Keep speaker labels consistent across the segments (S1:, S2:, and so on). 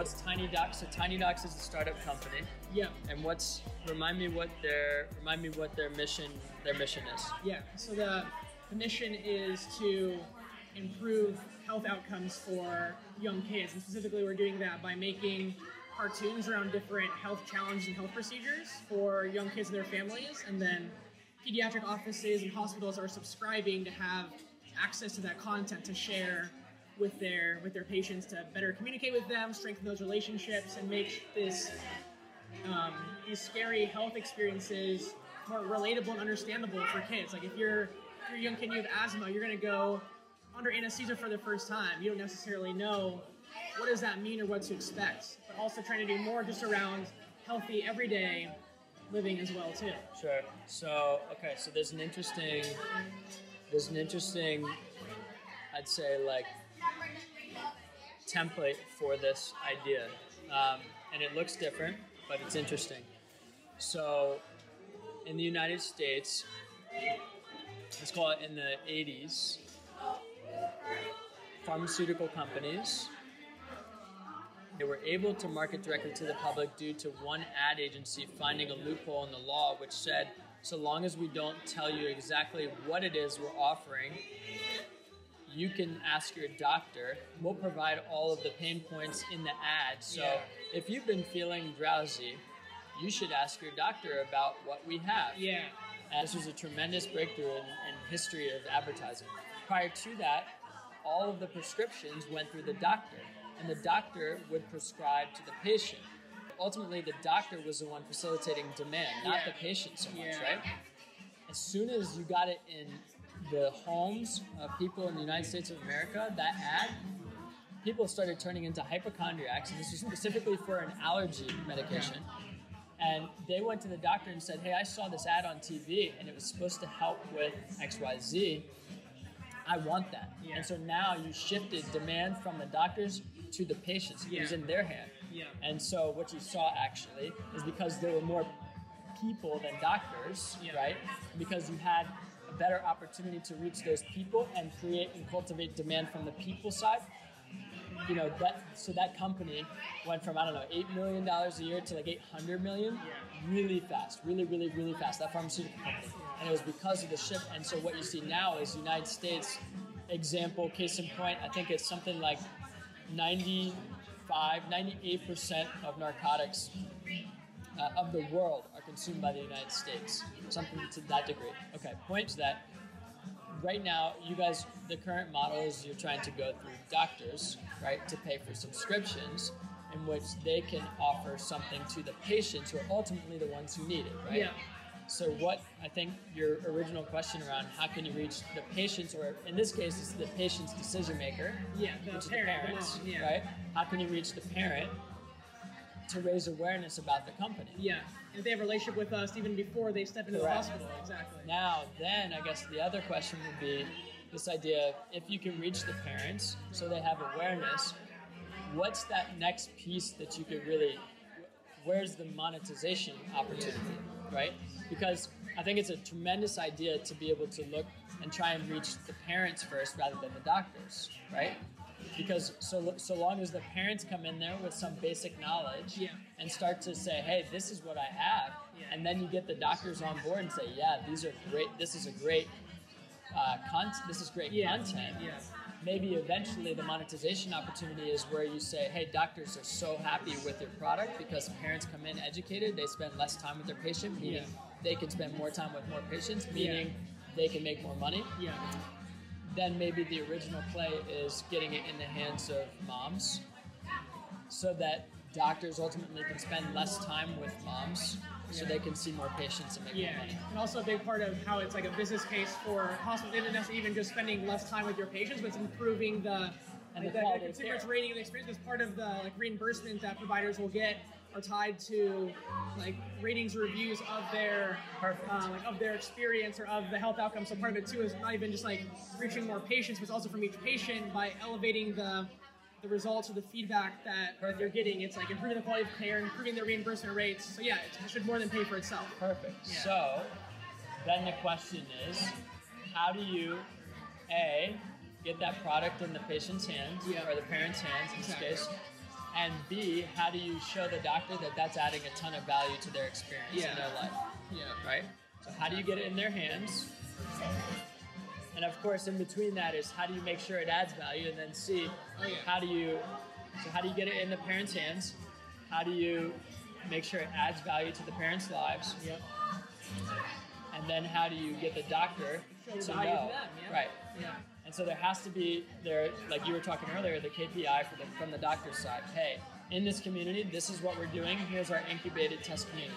S1: what's Tiny Docs? So Tiny Docs is a startup company.
S2: Yeah.
S1: And what's remind me what their remind me what their mission their mission is.
S2: Yeah. So the the mission is to improve health outcomes for young kids, and specifically, we're doing that by making cartoons around different health challenges and health procedures for young kids and their families, and then pediatric offices and hospitals are subscribing to have access to that content to share with their with their patients to better communicate with them, strengthen those relationships, and make this um, these scary health experiences more relatable and understandable for kids. Like if you're if you're a young kid and you have asthma, you're gonna go under anesthesia for the first time. You don't necessarily know what does that mean or what to expect. But also trying to do more just around healthy everyday living as well too.
S1: Sure. So okay, so there's an interesting there's an interesting I'd say like template for this idea, um, and it looks different, but it's interesting. So, in the United States, let's call it in the 80s, pharmaceutical companies they were able to market directly to the public due to one ad agency finding a loophole in the law which said so long as we don't tell you exactly what it is we're offering you can ask your doctor. We'll provide all of the pain points in the ad. So
S2: Yeah.
S1: if you've been feeling drowsy, you should ask your doctor about what we have.
S2: Yeah.
S1: And this was a tremendous breakthrough in, in history of advertising. Prior to that, all of the prescriptions went through the doctor, and the doctor would prescribe to the patient. Ultimately, the doctor was the one facilitating demand, not
S2: Yeah.
S1: the patient so much,
S2: Yeah.
S1: right? As soon as you got it in the homes of people in the United States of America, that ad, people started turning into hypochondriacs, and this was specifically for an allergy medication. And they went to the doctor and said, Hey, I saw this ad on TV and it was supposed to help with XYZ. I want that.
S2: Yeah.
S1: And so now you shifted demand from the doctors to the patients. It was in their hand.
S2: Yeah.
S1: And so what you saw actually is because there were more people than doctors,
S2: Yeah.
S1: right? Because you had better opportunity to reach those people and create and cultivate demand from the people side. You know that so that company went from I don't know eight million dollars a year to like eight hundred million,
S2: Yeah.
S1: really fast, really, really, really fast. That pharmaceutical company, and it was because of the shift. And so what you see now is United States example, case in point. I think it's something like 95, 98 percent of narcotics uh, of the world are consumed by the United States. Something to that degree. Okay, point is that right now, you guys, the current model is you're trying to go through doctors, right, to pay for subscriptions in which they can offer something to the patients who are ultimately the ones who need it, right?
S2: Yeah.
S1: So what I think your original question around how can you reach the patients, or in this case, it's the patient's decision maker,
S2: Yeah, the
S1: which is
S2: parent,
S1: the
S2: the
S1: parents,
S2: mom, yeah.
S1: right? How can you reach the parent to raise awareness about the company?
S2: Yeah. If they have a relationship with us even before they step into
S1: Correct.
S2: the hospital. Exactly.
S1: Now, then, I guess the other question would be this idea of if you can reach the parents so they have awareness, what's that next piece that you could really, where's the monetization opportunity, right? Because I think it's a tremendous idea to be able to look and try and reach the parents first rather than the doctors, right? Because so, so long as the parents come in there with some basic knowledge
S2: Yeah.
S1: and start to say, hey, this is what I have,
S2: Yeah.
S1: and then you get the doctors on board and say, yeah, these are great. This is a great uh, content. This is great
S2: Yeah.
S1: content.
S2: Yeah.
S1: Maybe eventually the monetization opportunity is where you say, hey, doctors are so happy with your product because parents come in educated. They spend less time with their patient, meaning
S2: Yeah.
S1: they can spend more time with more patients, meaning they can make more money.
S2: Yeah.
S1: Then maybe the original play is getting it in the hands of moms so that doctors ultimately can spend less time with moms so
S2: Yeah.
S1: they can see more patients and make more
S2: Yeah,
S1: money.
S2: and also a big part of how it's like a business case for hospitals isn't necessarily even just spending less time with your patients, but it's improving the
S1: And
S2: like
S1: the
S2: the,
S1: quality of
S2: consumer's rating the experience. Because part of the like reimbursement that providers will get are tied to like ratings or reviews of their uh, like of their experience or of the health outcomes. So part of it too is not even just like reaching more patients, but it's also from each patient by elevating the the results or the feedback that
S1: Perfect.
S2: they're getting. It's like improving the quality of care, improving their reimbursement rates. So yeah, it should more than pay for itself.
S1: Perfect.
S2: Yeah.
S1: So then the question is, how do you a get that product in the patient's hands
S2: Yeah.
S1: or the parent's hands in
S2: Exactly.
S1: this case? And B, how do you show the doctor that that's adding a ton of value to their experience
S2: Yeah.
S1: in their life?
S2: Yeah.
S1: Right? So, how do you get it in their hands? And of course, in between that is how do you make sure it adds value? And then C,
S2: Oh, yeah.
S1: how do you, so how do you get it in the parents' hands? How do you make sure it adds value to the parents' lives?
S2: Yep.
S1: And then how do you get the doctor to know?
S2: them, yeah.
S1: Right.
S2: Yeah.
S1: And so there has to be there, like you were talking earlier, the KPI for the, from the doctor's side. Hey, in this community, this is what we're doing. Here's our incubated test community.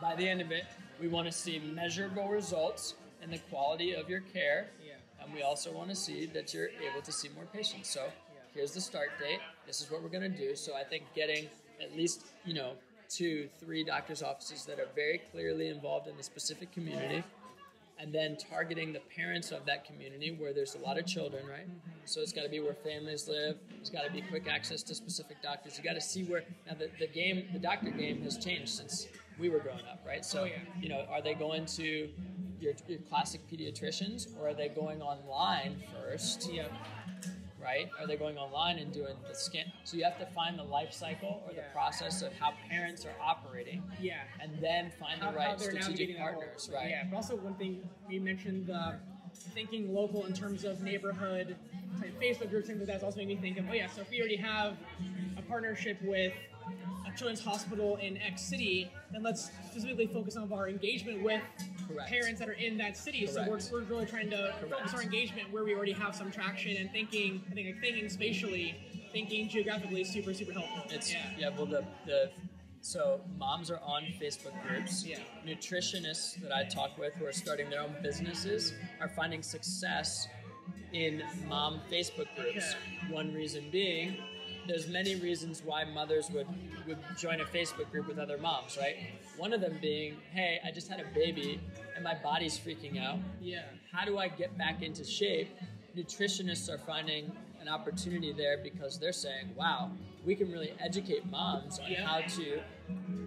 S1: By the end of it, we want to see measurable results in the quality of your care,
S2: Yeah.
S1: and we also want to see that you're able to see more patients. So here's the start date. This is what we're going to do. So I think getting at least you know two, three doctors' offices that are very clearly involved in the specific community and then targeting the parents of that community where there's a lot of children, right? So it's got to be where families live. There's got to be quick access to specific doctors. You got to see where now the, the game, the doctor game has changed since we were growing up, right? So
S2: Oh, yeah.
S1: you know, are they going to your, your classic pediatricians or are they going online first?
S2: Yeah.
S1: Right? Are they going online and doing the scan? So you have to find the life cycle or the process of how parents are operating,
S2: Yeah.
S1: and then find
S2: how,
S1: the right strategic
S2: navigating that whole-
S1: partners, right?
S2: Yeah, but also one thing we mentioned the thinking local in terms of neighborhood type Facebook groups, things like that also made me think of oh yeah, so if we already have a partnership with a children's hospital in X city, then let's specifically focus on our engagement with
S1: Correct.
S2: parents that are in that city. So we're, we're really trying to focus our engagement where we already have some traction and thinking. I think like thinking spatially, thinking geographically is super super helpful.
S1: It's
S2: yeah.
S1: yeah. Well, the the so moms are on Facebook groups.
S2: Yeah.
S1: Nutritionists that I talk with who are starting their own businesses are finding success in mom Facebook groups. One reason being, there's many reasons why mothers would would join a Facebook group with other moms, right? One of them being, hey, I just had a baby and my body's freaking out.
S2: Yeah.
S1: how do I get back into shape? Nutritionists are finding an opportunity there because they're saying, wow, we can really educate moms on
S2: Yeah.
S1: how to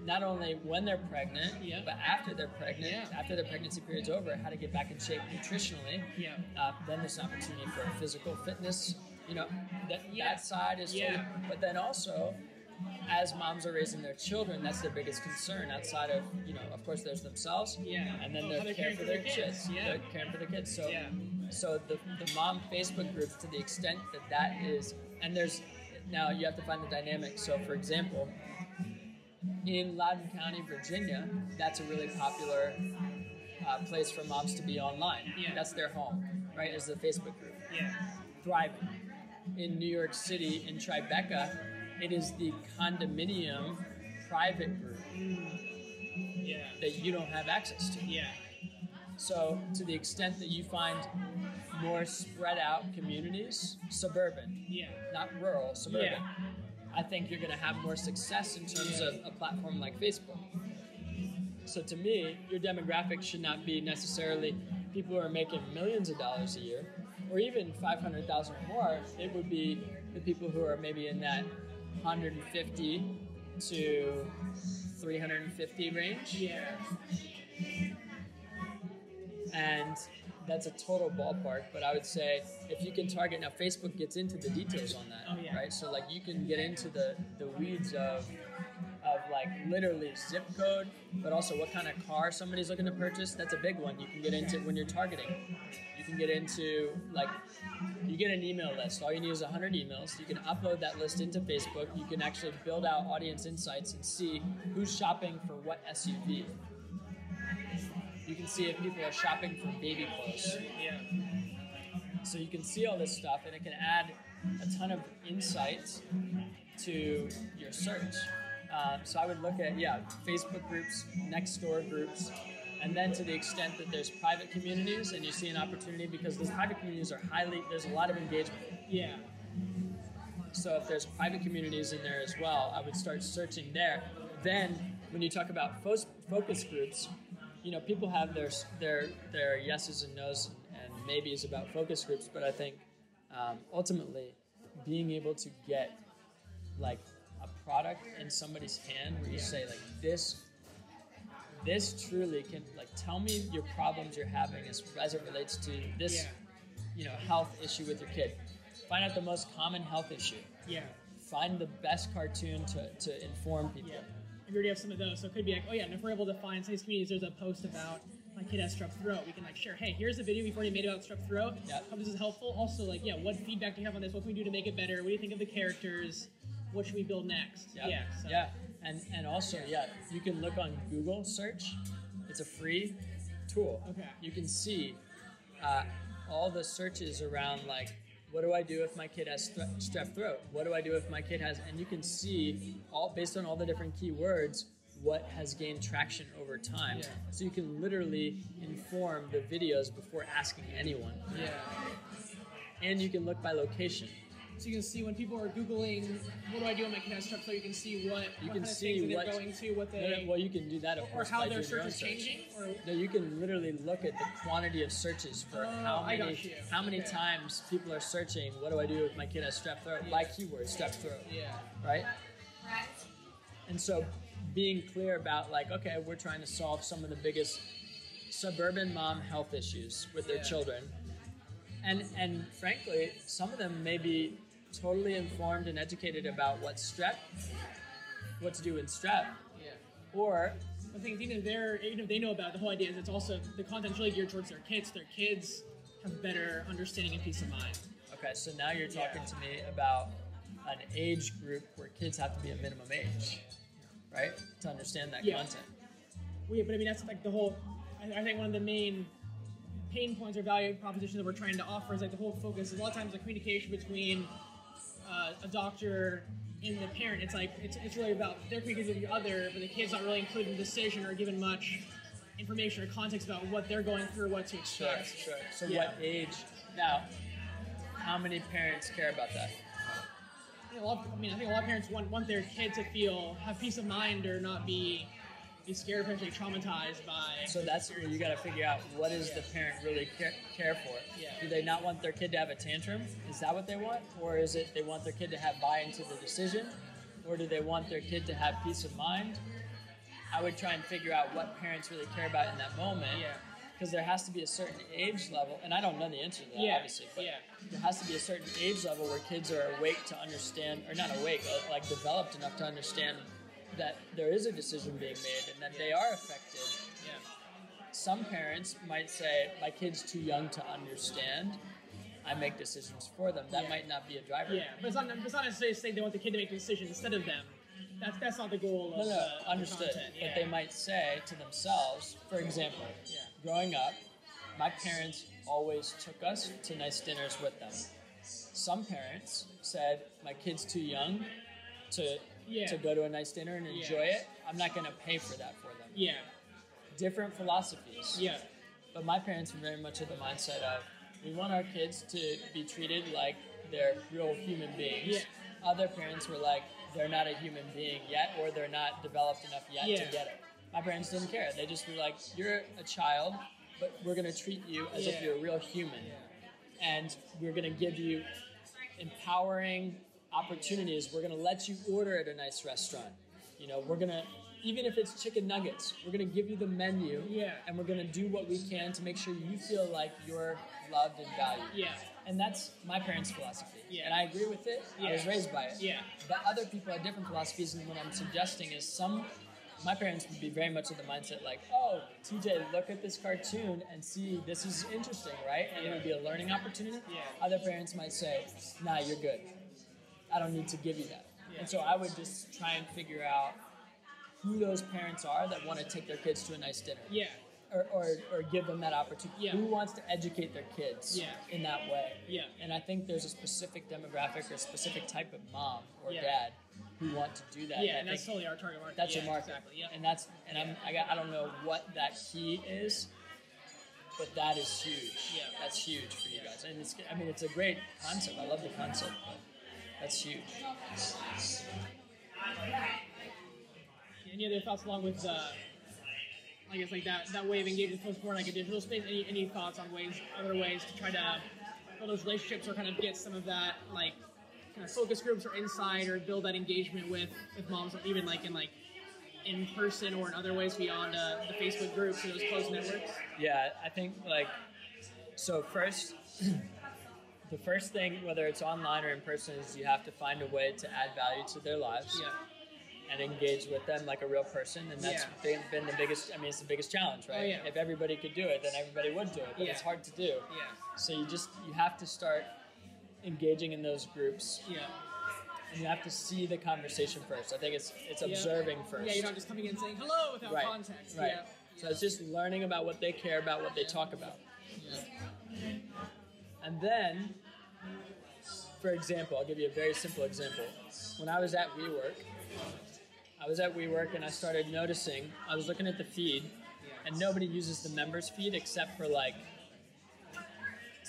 S1: not only when they're pregnant,
S2: Yeah.
S1: but after they're pregnant,
S2: Yeah.
S1: after their pregnancy period's over, how to get back in shape nutritionally.
S2: Yeah.
S1: Uh, then there's an opportunity for physical fitness. You know, that,
S2: Yeah.
S1: that side is
S2: Yeah.
S1: totally, but then also, as moms are raising their children, that's their biggest concern outside of, you know, of course, there's themselves.
S2: Yeah.
S1: And then
S2: Oh,
S1: they're
S2: they're
S1: caring for their kids.
S2: kids. Yeah.
S1: They're caring for their kids. So,
S2: Yeah.
S1: so the, the mom Facebook groups, to the extent that that is, and there's, now you have to find the dynamic. So, for example, in Loudoun County, Virginia, that's a really popular uh, place for moms to be online.
S2: Yeah.
S1: That's their home, right? Is the Facebook group
S2: Yeah.
S1: thriving. In New York City, in Tribeca, it is the condominium private group
S2: Yeah.
S1: that you don't have access to.
S2: Yeah.
S1: So, to the extent that you find more spread out communities, suburban,
S2: Yeah.
S1: not rural, suburban,
S2: Yeah.
S1: I think you're going to have more success in terms of a platform like Facebook. So, to me, your demographic should not be necessarily people who are making millions of dollars a year or even 500,000 or more. It would be the people who are maybe in that 150 to 350 range.
S2: Yeah.
S1: and that's a total ballpark. But I would say if you can target now, Facebook gets into the details on that,
S2: Oh, yeah.
S1: right? So like you can get into the the weeds of of like literally zip code, but also what kind of car somebody's looking to purchase. That's a big one. You can get into when you're targeting. You can get into like you get an email list. All you need is 100 emails. You can upload that list into Facebook. You can actually build out audience insights and see who's shopping for what SUV. You can see if people are shopping for baby clothes.
S2: Yeah.
S1: So you can see all this stuff, and it can add a ton of insights to your search. Um, so I would look at yeah, Facebook groups, Nextdoor groups, and then to the extent that there's private communities, and you see an opportunity because those private communities are highly there's a lot of engagement.
S2: Yeah.
S1: So if there's private communities in there as well, I would start searching there. Then when you talk about fo- focus groups, you know, people have their their their yeses and nos and maybes about focus groups, but I think um, ultimately being able to get like product in somebody's hand where you say like this this truly can like tell me your problems you're having as, as it relates to this
S2: Yeah.
S1: you know health issue with your kid find out the most common health issue
S2: Yeah.
S1: find the best cartoon to, to inform people.
S2: Yeah. You already have some of those, so it could be like, oh yeah, and if we're able to find some of these communities, there's a post about my kid has strep throat. We can like share, hey, here's a video we've already made about strep throat.
S1: Yeah.
S2: Hope this is helpful. Also, like, yeah, what feedback do you have on this? What can we do to make it better? What do you think of the characters? What should we build next?
S1: Yep.
S2: Yeah. So.
S1: Yeah. And and also, yeah, you can look on Google search. It's a free tool.
S2: Okay.
S1: You can see uh, all the searches around like what do I do if my kid has strep, strep throat? What do I do if my kid has and you can see all based on all the different keywords what has gained traction over time.
S2: Yeah.
S1: So you can literally inform the videos before asking anyone.
S2: Yeah.
S1: And you can look by location.
S2: So you can see when people are googling, what do I do when my kid has strep throat? You can see what
S1: You
S2: what
S1: can
S2: kind of
S1: see
S2: things
S1: what-
S2: they're going to, what they,
S1: no, well, you can do that, of
S2: or
S1: course,
S2: how their search is
S1: search.
S2: changing, or
S1: No, you can literally look at the quantity of searches for
S2: Oh,
S1: how many how many
S2: Okay.
S1: times people are searching. What do I do with my kid has strep throat? By keyword, strep throat,
S2: yeah.
S1: right? And so, being clear about like, okay, we're trying to solve some of the biggest suburban mom health issues with their
S2: Yeah.
S1: children, and and frankly, some of them may be totally informed and educated about what strep, what to do in strep,
S2: Yeah.
S1: or
S2: I think even if they're even if they know about it, the whole idea is it's also the content's really geared towards their kids. Their kids have better understanding and peace of mind.
S1: Okay, so now you're talking
S2: Yeah.
S1: to me about an age group where kids have to be a minimum age, right? To understand that
S2: Yeah.
S1: content.
S2: Well, yeah, but I mean that's like the whole. I, I think one of the main pain points or value proposition that we're trying to offer is like the whole focus. is A lot of times the communication between uh, a doctor and the parent, it's like it's, it's really about their communication of the other, but the kid's not really included in the decision or given much information or context about what they're going through, what to
S1: Sure,
S2: expect.
S1: sure. So
S2: Yeah.
S1: what age? Now, how many parents care about that?
S2: I, think a lot of, I mean, I think a lot of parents want, want their kid to feel have peace of mind or not be be scared, potentially traumatized by.
S1: So that's where you got to figure out what does the parent really care, care for.
S2: Yeah.
S1: Do they not want their kid to have a tantrum? Is that what they want, or is it they want their kid to have buy into the decision, or do they want their kid to have peace of mind? I would try and figure out what parents really care about in that moment.
S2: Yeah.
S1: Because there has to be a certain age level, and I don't know the answer to that,
S2: Yeah,
S1: obviously, but
S2: yeah.
S1: there has to be a certain age level where kids are awake to understand, or not awake, like developed enough to understand that there is a decision being made and that they are affected
S2: yeah.
S1: some parents might say, my kid's too young to understand. I make decisions for them. That
S2: Yeah.
S1: might not be a driver.
S2: Yeah, but it's not, it's not necessarily saying they want the kid to make the decision instead of them. That's that's not the goal
S1: No,
S2: of
S1: no,
S2: of the
S1: understood.
S2: content.
S1: But they might say to themselves, for example,
S2: Yeah.
S1: growing up, my parents always took us to nice dinners with them. Some parents said, my kid's too young to,
S2: Yeah.
S1: to go to a nice dinner and enjoy it. I'm not going to pay for that for them.
S2: Yeah,
S1: Different philosophies.
S2: yeah,
S1: But my parents were very much of the mindset of we want our kids to be treated like they're real human beings.
S2: Yeah.
S1: Other parents were like they're not a human being yet, or they're not developed enough yet
S2: Yeah.
S1: to get it. My parents didn't care. They just were like, you're a child, but we're gonna treat you as if you're a real human, and we're gonna give you empowering opportunities. We're gonna let you order at a nice restaurant. You know, we're gonna even if it's chicken nuggets, we're gonna give you the menu,
S2: Yeah.
S1: and we're gonna do what we can to make sure you feel like you're loved and valued.
S2: yeah,
S1: And that's my parents' philosophy.
S2: Yeah.
S1: And I agree with it. I was raised by it.
S2: Yeah.
S1: But other people have different philosophies, and what I'm suggesting is some. My parents would be very much of the mindset like, oh, TJ, look at this cartoon and see this is interesting, right? And it would be a learning opportunity.
S2: Yeah.
S1: Other parents might say, nah, you're good. I don't need to give you that. And so I would just try and figure out who those parents are that want to take their kids to a nice dinner
S2: yeah,
S1: or, or, or give them that opportunity.
S2: Yeah.
S1: Who wants to educate their kids
S2: Yeah.
S1: in that way?
S2: Yeah.
S1: And I think there's a specific demographic or specific type of mom or
S2: Yeah.
S1: dad who want to do that.
S2: yeah,
S1: I
S2: and that's totally our target market.
S1: that's
S2: yeah,
S1: your market.
S2: Exactly. Yeah.
S1: And that's and I'm I got I don't know what that key is, but that is huge.
S2: Yeah.
S1: That's huge for you guys. And it's I mean it's a great concept. I love the concept, but that's huge.
S2: Any other thoughts along with uh, I guess like that that way of engagement feels more like a digital space. Any any thoughts on ways other ways to try to build those relationships or kind of get some of that like kind of focus groups or insight or build that engagement with with moms or even like in like in person or in other ways beyond uh, the Facebook groups or those closed networks.
S1: Yeah, I think like so first the first thing, whether it's online or in person, is you have to find a way to add value to their lives
S2: Yeah.
S1: and engage with them like a real person. And that's
S2: Yeah.
S1: been, been the biggest. I mean, it's the biggest challenge, right?
S2: Oh, yeah.
S1: If everybody could do it, then everybody would do it. But it's hard to do.
S2: Yeah.
S1: So you just you have to start engaging in those groups,
S2: Yeah.
S1: and you have to see the conversation first. I think it's it's observing first.
S2: Yeah, you're not just coming in saying hello without
S1: right.
S2: context.
S1: Right.
S2: Yeah.
S1: So it's just learning about what they care about, what they talk about.
S2: Yeah.
S1: And then, for example, I'll give you a very simple example. When I was at WeWork, I was at WeWork and I started noticing, I was looking at the feed, and nobody uses the members feed except for like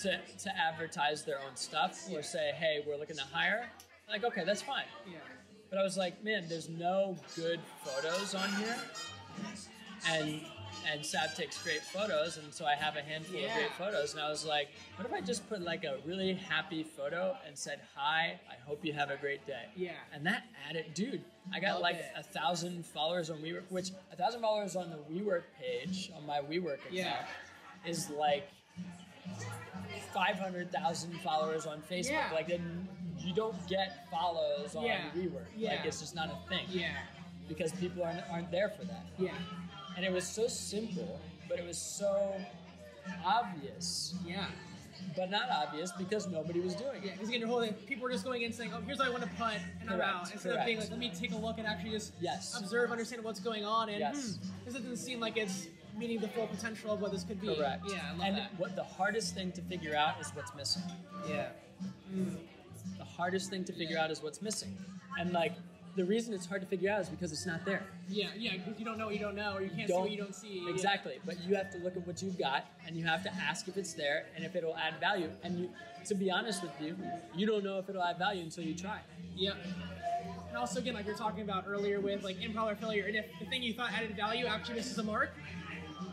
S1: to, to advertise their own stuff or say, hey, we're looking to hire. Like, okay, that's fine. But I was like, man, there's no good photos on here. And and Sav takes great photos, and so I have a handful
S2: Yeah.
S1: of great photos. And I was like, what if I just put like a really happy photo and said, hi, I hope you have a great day.
S2: Yeah.
S1: And that added, dude, I got
S2: Love
S1: like
S2: it.
S1: a thousand followers on WeWork, which a thousand followers on the WeWork page, on my WeWork account,
S2: Yeah.
S1: is like 500,000 followers on Facebook.
S2: Yeah.
S1: Like, then you don't get follows on
S2: Yeah.
S1: WeWork.
S2: Yeah.
S1: Like, it's just not a thing
S2: Yeah.
S1: because people aren't, aren't there for that.
S2: Yeah.
S1: And it was so simple, but it was so obvious,
S2: Yeah.
S1: but not obvious because nobody was doing
S2: Yeah,
S1: it.
S2: because again, you're holding. People are just going in saying, "Oh, here's what I want to put," and I'm out. Instead of being like, "Let me take a look and actually just
S1: Yes.
S2: observe, understand what's going on," and
S1: Yes.
S2: hmm, this doesn't seem like it's meeting the full potential of what this could be.
S1: Correct.
S2: Yeah, I love
S1: and
S2: that.
S1: what the hardest thing to figure out is what's missing.
S2: Yeah.
S1: The hardest thing to figure
S2: Yeah.
S1: out is what's missing. And like the reason it's hard to figure out is because it's not there.
S2: Yeah, yeah, because you don't know what you don't know, or you can't see what you don't see. yeah.
S1: Exactly. But you have to look at what you've got and you have to ask if it's there and if it'll add value. And you to be honest with you, you don't know if it'll add value until you try.
S2: Yeah. And also, again, like you were talking about earlier with like improv or failure, and if the thing you thought added value actually misses the mark,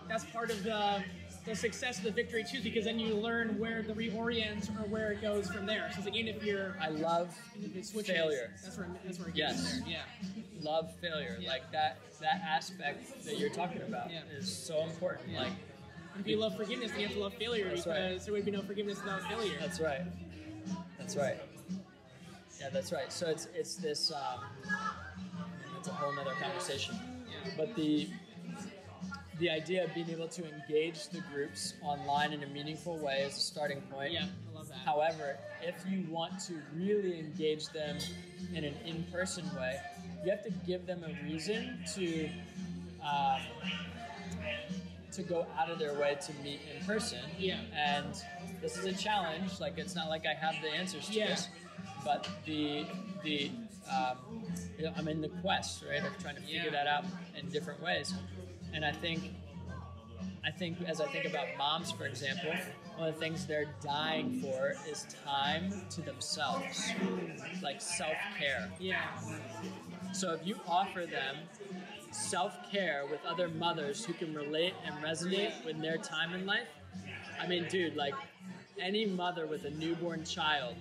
S2: that's part of the the success of the victory too, because then you learn where the reorient or where it goes from there. So it's again, if you're
S1: I love
S2: switches,
S1: failure.
S2: that's where that's where it
S1: Yes.
S2: gets there. Yeah.
S1: love failure.
S2: Yeah.
S1: Like that that aspect that you're talking about
S2: Yeah.
S1: is so important.
S2: Yeah.
S1: Like
S2: if you love forgiveness, you have to love failure
S1: That's
S2: because
S1: right.
S2: there would be no forgiveness without failure.
S1: that's right. That's right. Yeah, that's right. So it's it's this um it's a whole other conversation.
S2: Yeah.
S1: But the the idea of being able to engage the groups online in a meaningful way is a starting point.
S2: Yeah, I love that.
S1: However, if you want to really engage them in an in-person way, you have to give them a reason to um, to go out of their way to meet in person.
S2: Yeah.
S1: And this is a challenge. Like it's not like I have the answers to
S2: Yeah.
S1: this, but the the um, I'm in the quest, right, of trying to figure
S2: Yeah.
S1: that out in different ways. And I think I think as I think about moms, for example, one of the things they're dying for is time to themselves, like self care.
S2: Yeah.
S1: So if you offer them self care with other mothers who can relate and resonate with their time in life, I mean, dude, like any mother with a newborn child,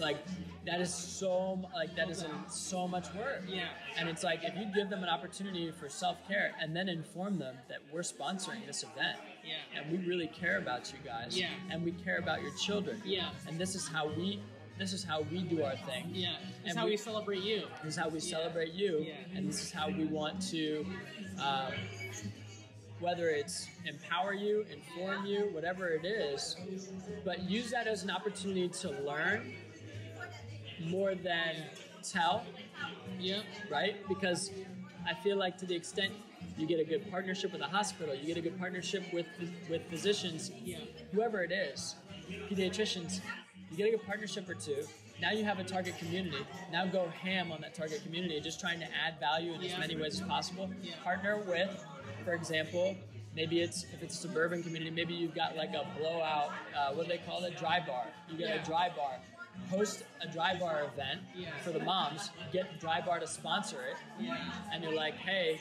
S1: like that is so like that is in so much work.
S2: Yeah.
S1: And it's like if you give them an opportunity for self care and then inform them that we're sponsoring this event.
S2: Yeah.
S1: And we really care about you guys.
S2: Yeah.
S1: And we care about your children.
S2: Yeah.
S1: And this is how we this is how we do our thing.
S2: Yeah. It's
S1: And
S2: how
S1: we-
S2: we celebrate you.
S1: This is how we
S2: Yeah.
S1: celebrate you,
S2: Yeah.
S1: and this is how we want to, um, whether it's empower you, inform you, whatever it is, but use that as an opportunity to learn more than tell,
S2: Yeah.
S1: right? Because I feel like to the extent you get a good partnership with a hospital, you get a good partnership with with physicians,
S2: Yeah.
S1: whoever it is, pediatricians, you get a good partnership or two. Now you have a target community. Now go ham on that target community, just trying to add value in as many ways as possible.
S2: Yeah.
S1: Partner with, for example, maybe it's if it's a suburban community, maybe you've got like a blowout, uh, what do they call it, dry bar. You get
S2: Yeah.
S1: a dry bar. Host a dry bar event for the moms. Get dry bar to sponsor it, and you're like, hey,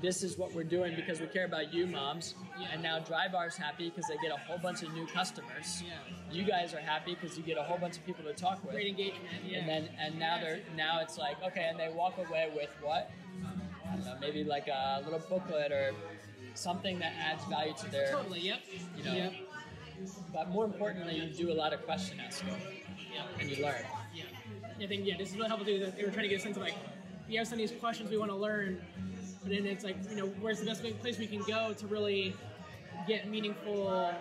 S1: this is what we're doing because we care about you moms. And now Dry Bar's happy because they get a whole bunch of new customers.
S2: Yeah.
S1: You guys are happy because you get a whole bunch of people to talk with.
S2: Great engagement.
S1: And then and now they're now it's like okay, and they walk away with what? I don't know, maybe like a little booklet or something that adds value to their
S2: totally. Yep.
S1: you know,
S2: Yep.
S1: But more importantly, you do a lot of question asking
S2: Yeah.
S1: and you learn.
S2: Yeah. I think yeah, this is really helpful too. That they were trying to get a sense of like, we have some of these questions we want to learn, but then it's like, you know, where's the best place we can go to really get meaningful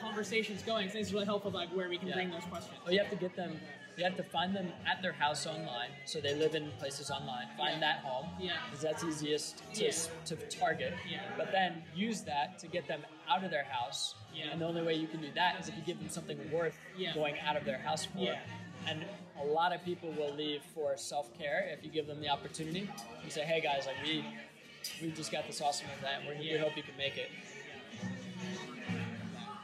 S2: conversations going? So it's really helpful, like where we can
S1: Yeah.
S2: bring those questions.
S1: Well, you have to get them. You have to find them at their house online, so they live in places online. Find
S2: Yeah.
S1: that home,
S2: Yeah.
S1: because that's easiest to,
S2: Yeah.
S1: to target.
S2: Yeah.
S1: But then use that to get them out of their house.
S2: Yeah.
S1: And the only way you can do that is if you give them something worth going out of their house for.
S2: Yeah.
S1: And a lot of people will leave for self care if you give them the opportunity. You say, "Hey guys, like we we just got this awesome event. We're, We hope you can make it."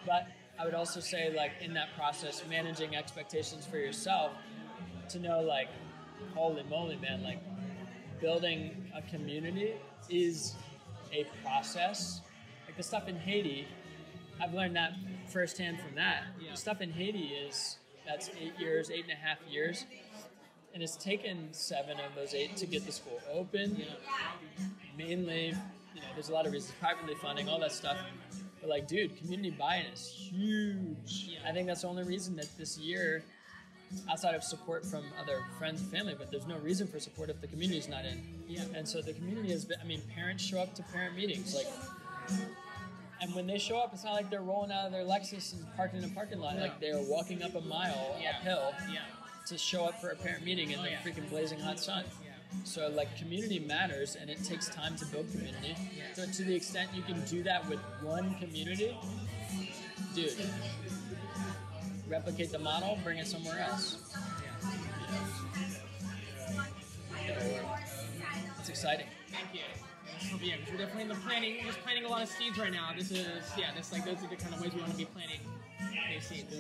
S1: But I would also say, like, in that process, managing expectations for yourself to know, like, holy moly, man, like, building a community is a process. Like, the stuff in Haiti, I've learned that firsthand from that.
S2: Yeah.
S1: The stuff in Haiti is, that's eight years, eight and a half years. And it's taken seven of those eight to get the school open
S2: Yeah.
S1: mainly, you know, there's a lot of reasons, privately funding, all that stuff. But like, dude, community buy-in is huge.
S2: Yeah.
S1: I think that's the only reason that this year, outside of support from other friends and family, but there's no reason for support if the community's not in.
S2: Yeah.
S1: And so the community has been, I mean, parents show up to parent meetings, like, and when they show up, it's not like they're rolling out of their Lexus and parking in a parking lot.
S2: No.
S1: Like they're walking up a mile
S2: Yeah.
S1: uphill
S2: Yeah.
S1: to show up for a parent meeting in
S2: Oh,
S1: the freaking blazing hot sun. So like community matters, and it takes time to build community. So to the extent you can do that with one community, dude, replicate the model, bring it somewhere else. It's exciting.
S2: Thank you. Yeah, we're definitely in the planning. We're just planting a lot of seeds right now. This is yeah, this like those are the kind of ways we want to be planting new seeds.